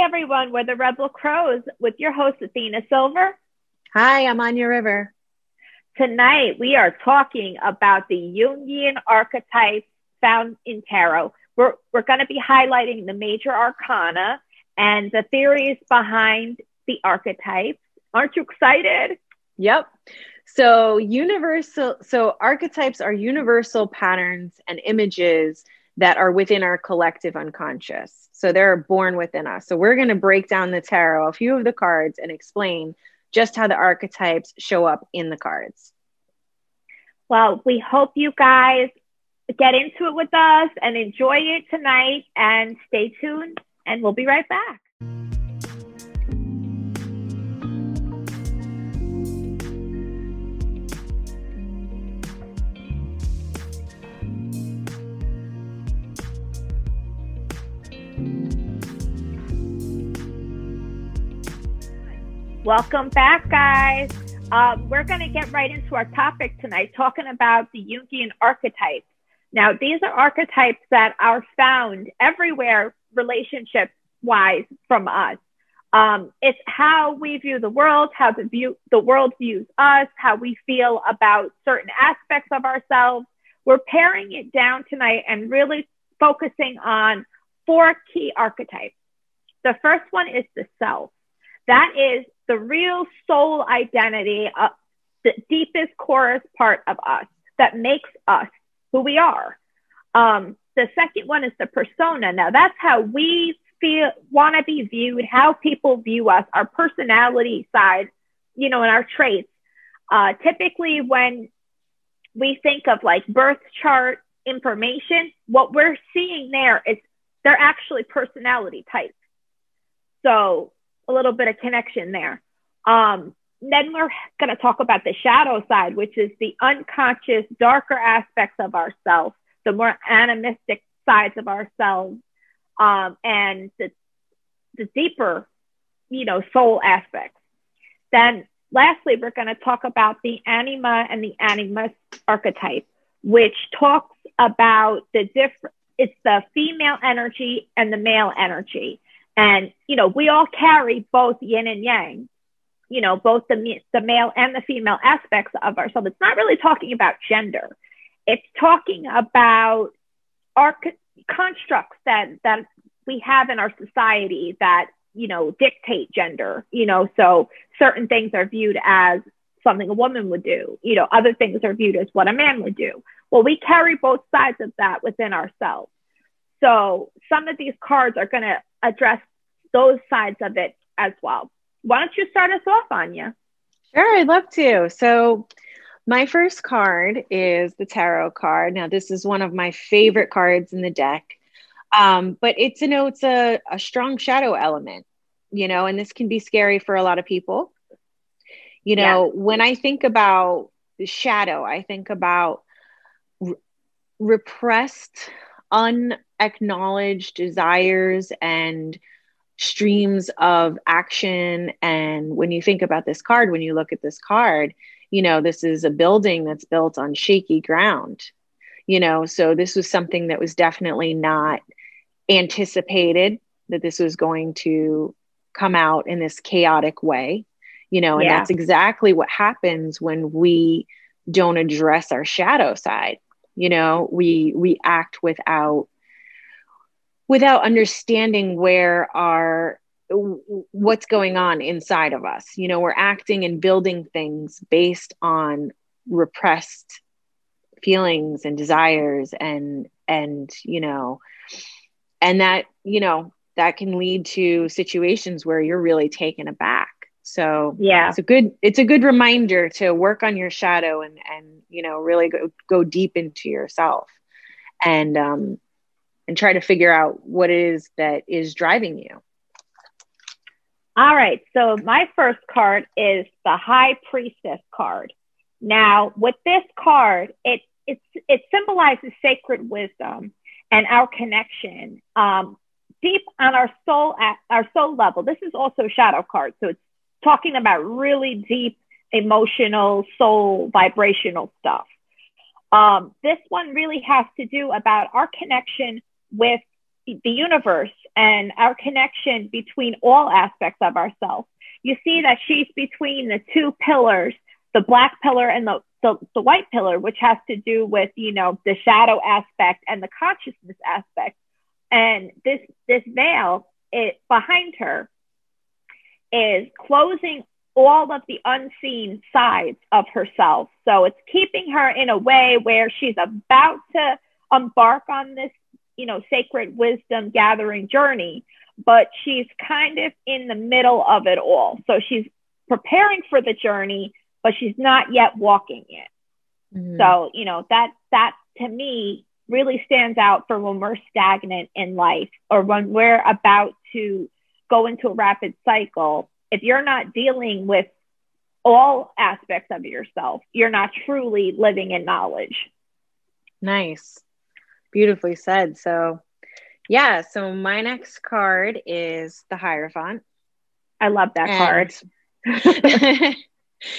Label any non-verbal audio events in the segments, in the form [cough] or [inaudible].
Hi, everyone. We're the Rebel Crows with your host, Athena Silver. Hi, I'm Anja River. Tonight, we are talking about the Jungian archetypes found in tarot. We're, we're going to be highlighting the major arcana and the theories behind the archetypes. Aren't you excited? Yep. So, universal, so archetypes are universal patterns and images that are within our collective unconscious. So, they're born within us. So, we're going to break down the tarot, a few of the cards, and explain just how the archetypes show up in the cards. Well, we hope you guys get into it with us and enjoy it tonight and stay tuned and we'll be right back. Welcome back, guys. Um, we're going to get right into our topic tonight, talking about the Jungian archetypes. Now, these are archetypes that are found everywhere, relationship wise, from us. Um, it's how we view the world, how the view the world views us, how we feel about certain aspects of ourselves. We're paring it down tonight and really focusing on four key archetypes. The first one is the self. That is the real soul identity, uh, the deepest, chorus part of us that makes us who we are. Um, the second one is the persona. Now, that's how we feel, want to be viewed, how people view us, our personality side, you know, and our traits. Uh, typically, when we think of like birth chart information, what we're seeing there is they're actually personality types. So a little bit of connection there. Um, then we're going to talk about the shadow side, which is the unconscious, darker aspects of ourselves, the more animistic sides of ourselves, um, and the, the deeper, you know, soul aspects. Then, lastly, we're going to talk about the anima and the animus archetype, which talks about the different. It's the female energy and the male energy. And, you know, we all carry both yin and yang, you know, both the, the male and the female aspects of ourselves. It's not really talking about gender. It's talking about our constructs that, that we have in our society that, you know, dictate gender, you know, so certain things are viewed as something a woman would do, you know, other things are viewed as what a man would do. Well, we carry both sides of that within ourselves. So some of these cards are going to address those sides of it as well. Why don't you start us off, Anja? Sure, I'd love to. So, my first card is the tower card. Now, this is one of my favorite cards in the deck, um, but it's you know it's a, a strong shadow element, you know, and this can be scary for a lot of people. You know, yeah. when I think about the shadow, I think about re- repressed, unacknowledged desires and streams of action. And when you think about this card, when you look at this card, you know, this is a building that's built on shaky ground, you know, so this was something that was definitely not anticipated that this was going to come out in this chaotic way, you know, and yeah. that's exactly what happens when we don't address our shadow side. You know, we we act without without understanding where our what's going on inside of us. You know we're acting and building things based on repressed feelings and desires and and you know and that you know that can lead to situations where you're really taken aback. So yeah. it's a good it's a good reminder to work on your shadow and and you know really go, go deep into yourself. And um and try to figure out what it is that is driving you. All right. So my first card is the High Priestess card. Now, with this card, it it it symbolizes sacred wisdom and our connection um, deep on our soul at our soul level. This is also shadow card, so it's talking about really deep emotional soul vibrational stuff. Um, this one really has to do about our connection with the universe and our connection between all aspects of ourselves. You see that she's between the two pillars, the black pillar and the, the, the white pillar, which has to do with, you know, the shadow aspect and the consciousness aspect. And this, this veil it, behind her is closing all of the unseen sides of herself. So it's keeping her in a way where she's about to embark on this, you know, sacred wisdom gathering journey, but she's kind of in the middle of it all. So she's preparing for the journey, but she's not yet walking it. Mm-hmm. So, you know, that that to me really stands out for when we're stagnant in life or when we're about to go into a rapid cycle if you're not dealing with all aspects of yourself, you're not truly living in knowledge. Nice. Beautifully said. So, yeah, so my next card is the Hierophant. I love that and- card. [laughs]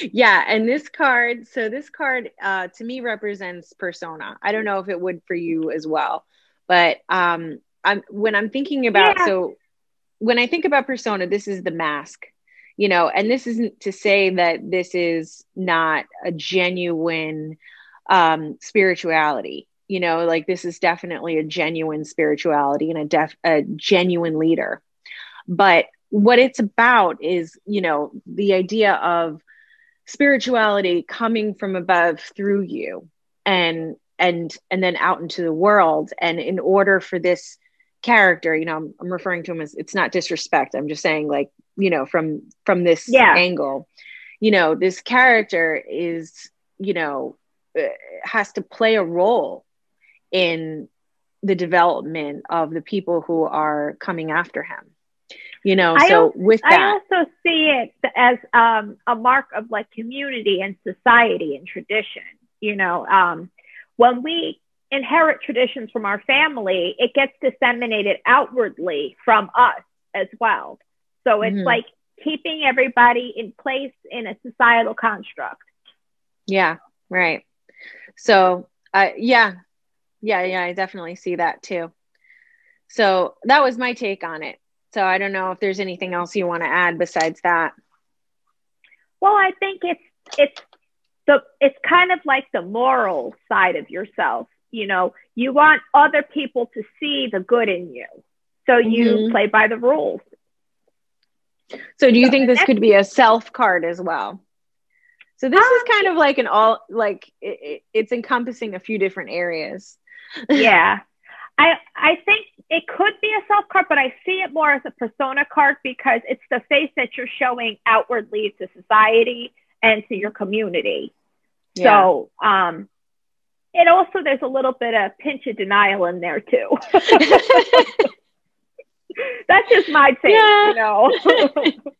yeah, and this card, so this card uh, to me represents persona. I don't know if it would for you as well, but um, I'm when I'm thinking about yeah. so when I think about persona, this is the mask you know and this isn't to say that this is not a genuine um spirituality you know like this is definitely a genuine spirituality and a def a genuine leader. But what it's about is you know the idea of spirituality coming from above through you and and and then out into the world. And in order for this character you know I'm, I'm, referring to him as it's not disrespect. I'm just saying like you know from from this yeah. angle. You know this character is you know uh, has to play a role in the development of the people who are coming after him you know I so with that i also see it as um, a mark of like community and society and tradition you know um, when we inherit traditions from our family, it gets disseminated outwardly from us as well. So it's mm-hmm. like keeping everybody in place in a societal construct. Yeah, right. So, uh, yeah, yeah, yeah, I definitely see that too. So that was my take on it. So I don't know if there's anything else you want to add besides that. Well, I think it's it's the it's kind of like the moral side of yourself you know you want other people to see the good in you so you mm-hmm. play by the rules so do you so think this could be a self card as well so this um, is kind of like an all like it, it, it's encompassing a few different areas yeah [laughs] i i think it could be a self card but i see it more as a persona card because it's the face that you're showing outwardly to society and to your community yeah. so um and also there's a little bit of pinch of denial in there too. [laughs] That's just my take, yeah. you know. [laughs]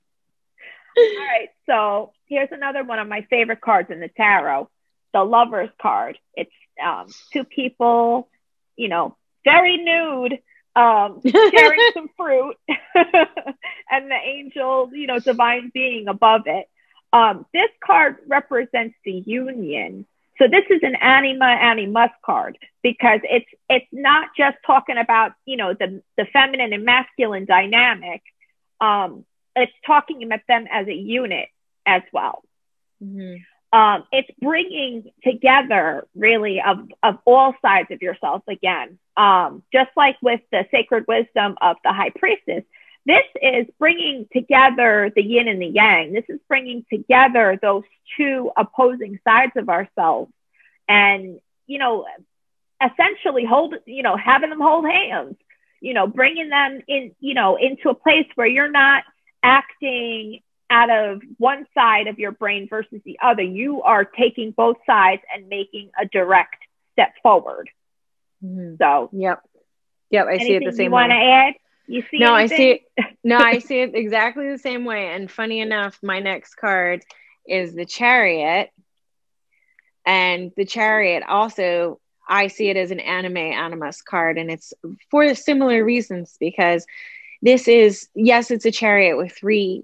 All right, so here's another one of my favorite cards in the tarot, the Lover's card. It's um, two people, you know, very nude, um, [laughs] sharing some fruit, [laughs] and the angel, you know, divine being above it. Um, this card represents the union so this is an anima animus card because it's it's not just talking about you know the the feminine and masculine dynamic. Um, it's talking about them as a unit as well. Mm-hmm. Um, it's bringing together really of of all sides of yourself again. Um, just like with the sacred wisdom of the high priestess, this is bringing together the yin and the yang. This is bringing together those two opposing sides of ourselves and, you know, essentially hold, you know, having them hold hands, you know, bringing them in, you know, into a place where you're not acting out of one side of your brain versus the other. You are taking both sides and making a direct step forward. Mm-hmm. So, yep. Yep. I see it the same way. Do you want to add? You see no, anything? I see it. [laughs] No, I see it exactly the same way. And funny enough, my next card is the chariot. And the chariot also, I see it as an anima animus card. And it's for similar reasons because this is, yes, it's a chariot with three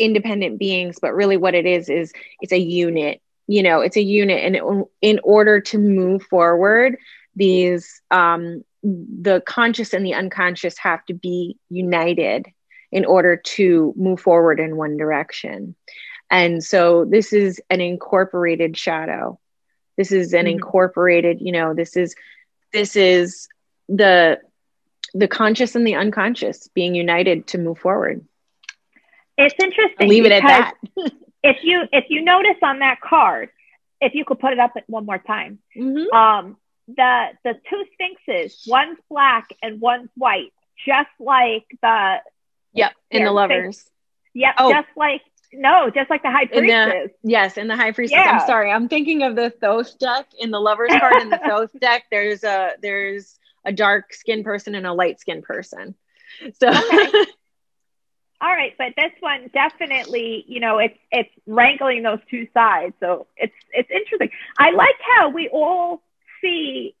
independent beings, but really what it is, is it's a unit. You know, it's a unit. And it, in order to move forward, these um, the conscious and the unconscious have to be united in order to move forward in one direction. And so this is an incorporated shadow. This is an mm-hmm. incorporated, you know, this is this is the the conscious and the unconscious being united to move forward. It's interesting. Leave it at that. [laughs] if you if you notice on that card, if you could put it up one more time, mm-hmm. um, the the two sphinxes, one's black and one's white, just like the yep in the lovers. Sphinx. Yep, oh. just like no, just like the high priestess. The, yes, in the high priestess. Yeah. I'm sorry, I'm thinking of the Thoth deck. In the lovers card in the [laughs] Thoth deck, there's a there's a dark skinned person and a light skinned person. So okay. [laughs] All right, but this one definitely, you know, it's it's wrangling those two sides. So it's it's interesting. I like how we all see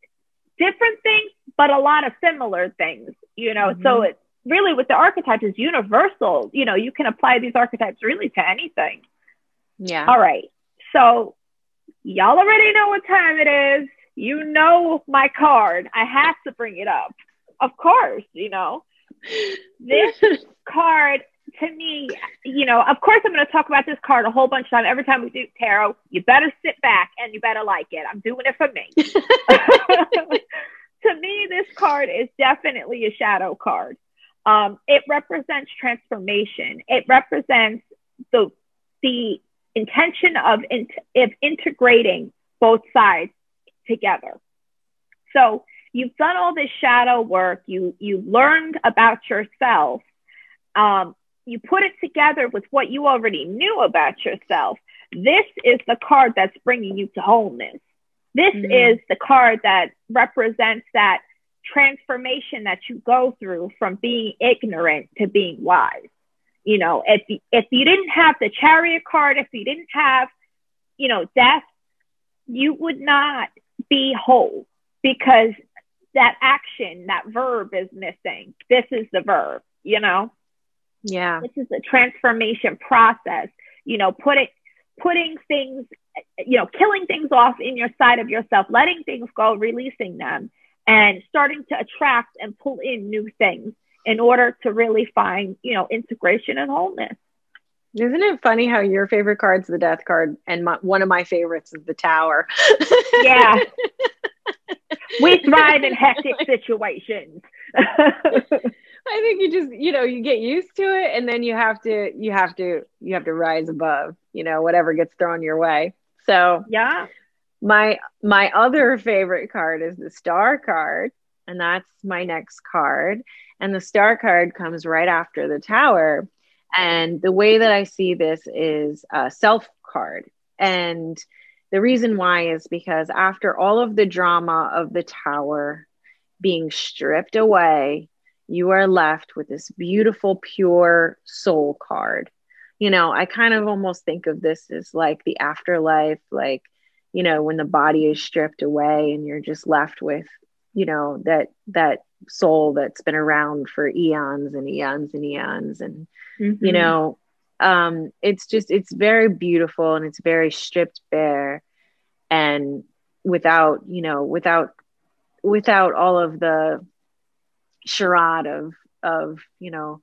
different things, but a lot of similar things. You know, mm-hmm. so it's really with the archetypes is universal. You know, you can apply these archetypes really to anything. Yeah. All right. So y'all already know what time it is. You know my card. I have to bring it up. Of course, you know. This card to me, you know, of course I'm going to talk about this card a whole bunch of time. Every time we do tarot, you better sit back and you better like it. I'm doing it for me. [laughs] to me, this card is definitely a shadow card. Um, it represents transformation. It represents the the intention of, in, of integrating both sides together. So you've done all this shadow work. You you learned about yourself. Um, you put it together with what you already knew about yourself. This is the card that's bringing you to wholeness. This mm-hmm. is the card that represents that transformation that you go through from being ignorant to being wise. You know, if if you didn't have the chariot card, if you didn't have, you know, death, you would not be whole because that action, that verb is missing. This is the verb, you know? Yeah. This is a transformation process, you know, putting, putting things, you know, killing things off in your side of yourself, letting things go, releasing them and starting to attract and pull in new things in order to really find, you know, integration and wholeness. Isn't it funny how your favorite card's the death card and my, one of my favorites is the tower? [laughs] yeah. We [laughs] thrive in hectic situations. I think you just, you know, you get used to it and then you have to, you have to, you have to rise above, you know, whatever gets thrown your way. So, yeah. My my other favorite card is the star card, and that's my next card. And the star card comes right after the tower. And the way that I see this is a self card. And the reason why is because after all of the drama of the tower being stripped away, you are left with this beautiful, pure soul card. You know, I kind of almost think of this as like the afterlife, like you know when the body is stripped away and you're just left with you know that that soul that's been around for eons and eons and eons and mm-hmm. you know um it's just it's very beautiful and it's very stripped bare and without you know without without all of the charade of of you know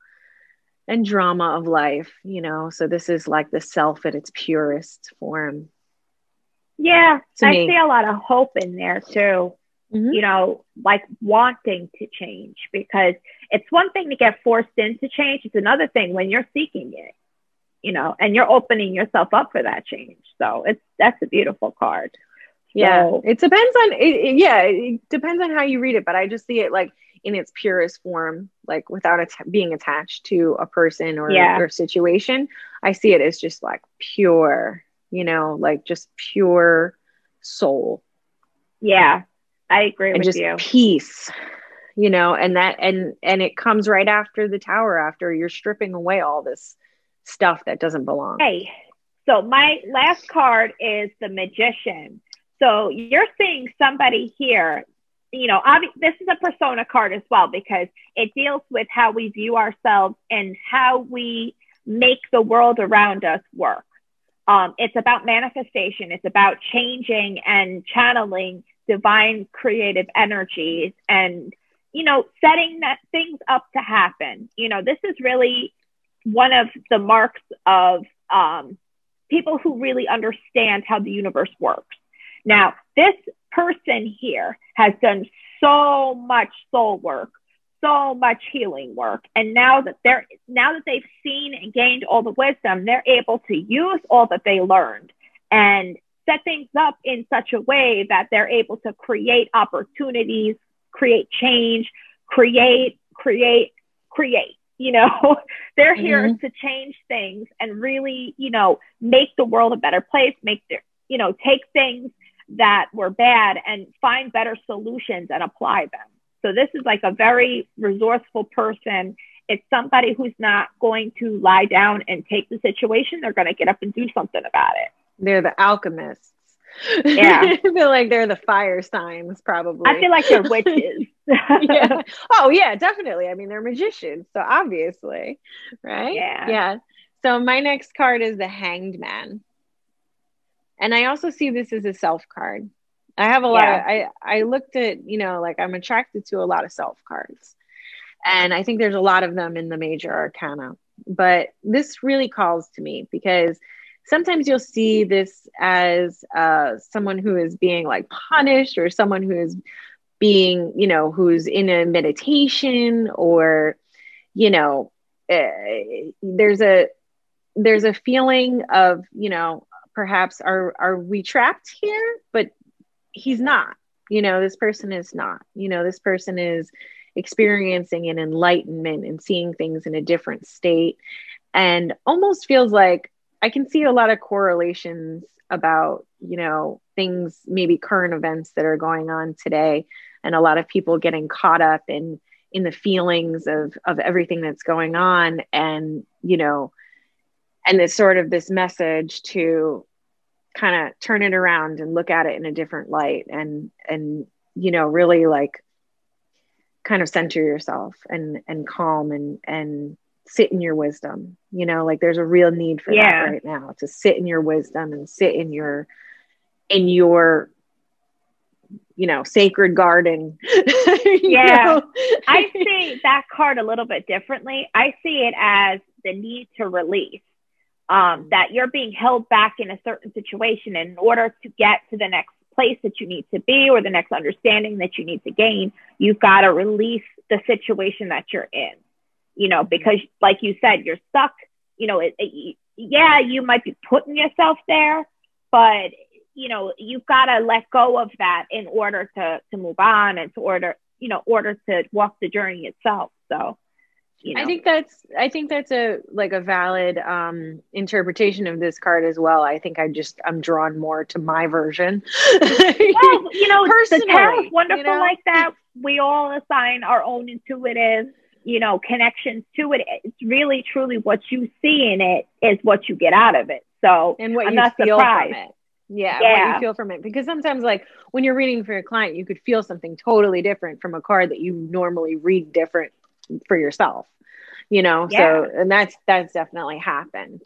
and drama of life you know so this is like the self at its purest form yeah, I me. see a lot of hope in there too. Mm-hmm. You know, like wanting to change because it's one thing to get forced into change. It's another thing when you're seeking it, you know, and you're opening yourself up for that change. So it's, that's a beautiful card. Yeah. So, it depends on, it, it, yeah, it depends on how you read it, but I just see it like in its purest form, like without it being attached to a person or, yeah. or situation. I see it as just like pure you know, like just pure soul. Yeah, I agree and with just you. Peace, you know, and that and and it comes right after the tower after you're stripping away all this stuff that doesn't belong. Hey, so my last card is the magician. So you're seeing somebody here. You know, obvi- this is a persona card as well because it deals with how we view ourselves and how we make the world around us work. Um, it's about manifestation. It's about changing and channeling divine creative energies and you know, setting that things up to happen. You know, this is really one of the marks of um, people who really understand how the universe works. Now, this person here has done so much soul work, so much healing work, and now that they're now that they've seen and gained all the wisdom, they're able to use all that they learned and set things up in such a way that they're able to create opportunities, create change, create, create, create. You know, [laughs] they're here mm-hmm. to change things and really, you know, make the world a better place, make their, you know, take things that were bad and find better solutions and apply them. So this is like a very resourceful person. It's somebody who's not going to lie down and take the situation. They're going to get up and do something about it. They're the alchemists. Yeah. [laughs] I feel like they're the fire signs, probably. I feel like they're witches. [laughs] [laughs] yeah. [laughs] Oh, yeah, definitely. I mean, they're magicians. So obviously, right? Yeah. Yeah. So my next card is the Hanged Man. And I also see this as a self card. I have a lot yeah. of, I, I looked at, you know, like I'm attracted to a lot of self cards. And I think there's a lot of them in the major arcana. But this really calls to me because sometimes you'll see this as uh, someone who is being like punished or someone who is being you know who's in a meditation or you know uh, there's a there's a feeling of you know perhaps are are we trapped here? But he's not you know this person is not you know this person is experiencing an enlightenment and seeing things in a different state. And almost feels like I can see a lot of correlations about, you know, things, maybe current events that are going on today, and a lot of people getting caught up in in the feelings of of everything that's going on, and you know, and this sort of this message to kind of turn it around and look at it in a different light, and and you know, really like kind of center yourself and and calm and and sit in your wisdom you know like there's a real need for yeah. that right now to sit in your wisdom and sit in your in your you know sacred garden. [laughs] Yeah. i see that card a little bit differently. I see it as the need to release um, that you're being held back in a certain situation in order to get to the next place that you need to be or the next understanding that you need to gain. You've got to release the situation that you're in you know, because like you said, you're stuck, you know, it, it, yeah, you might be putting yourself there, but you know, you've got to let go of that in order to, to move on and to order, you know, order to walk the journey itself. So, you know. I think that's I think that's a like a valid um interpretation of this card as well. I think I just I'm drawn more to my version. well, you know, [laughs] Personally, the tarot's wonderful you know? like that. We all assign our own intuitive you know, connections to it. It's really truly what you see in it is what you get out of it. So and what I'm you not feel surprised. from it. Yeah, yeah, what you feel from it. Because sometimes like when you're reading for a client, you could feel something totally different from a card that you normally read different for yourself. You know, yeah. so and that's that's definitely happened.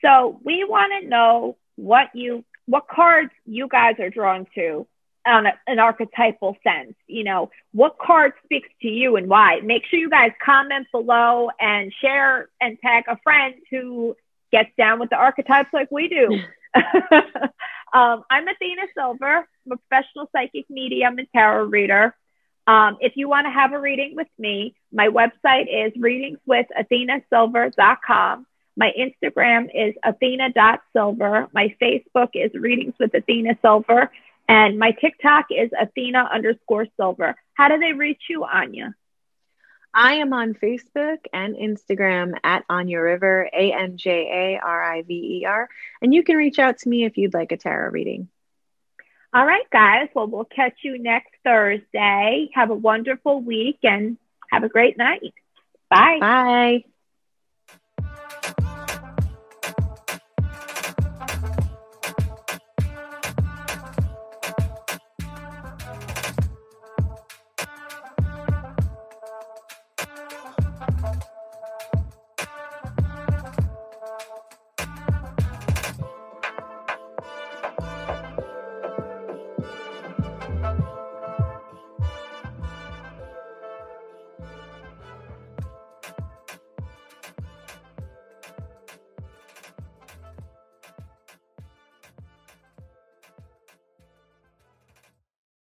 So we want to know what you what cards you guys are drawn to on a, an archetypal sense. You know, what card speaks to you and why? Make sure you guys comment below and share and tag a friend who gets down with the archetypes like we do. [laughs] [laughs] um, I'm Athena Silver. I'm a professional psychic medium and tarot reader. Um, if you want to have a reading with me, my website is readingswithathenasilver.com. My Instagram is athena.silver. My Facebook is Readings with Athena Silver. And my TikTok is Athena underscore silver. How do they reach you, Anja? I am on Facebook and Instagram at Anja River, A N J A R I V E R. And you can reach out to me if you'd like a tarot reading. All right, guys. Well, we'll catch you next Thursday. Have a wonderful week and have a great night. Bye. Bye.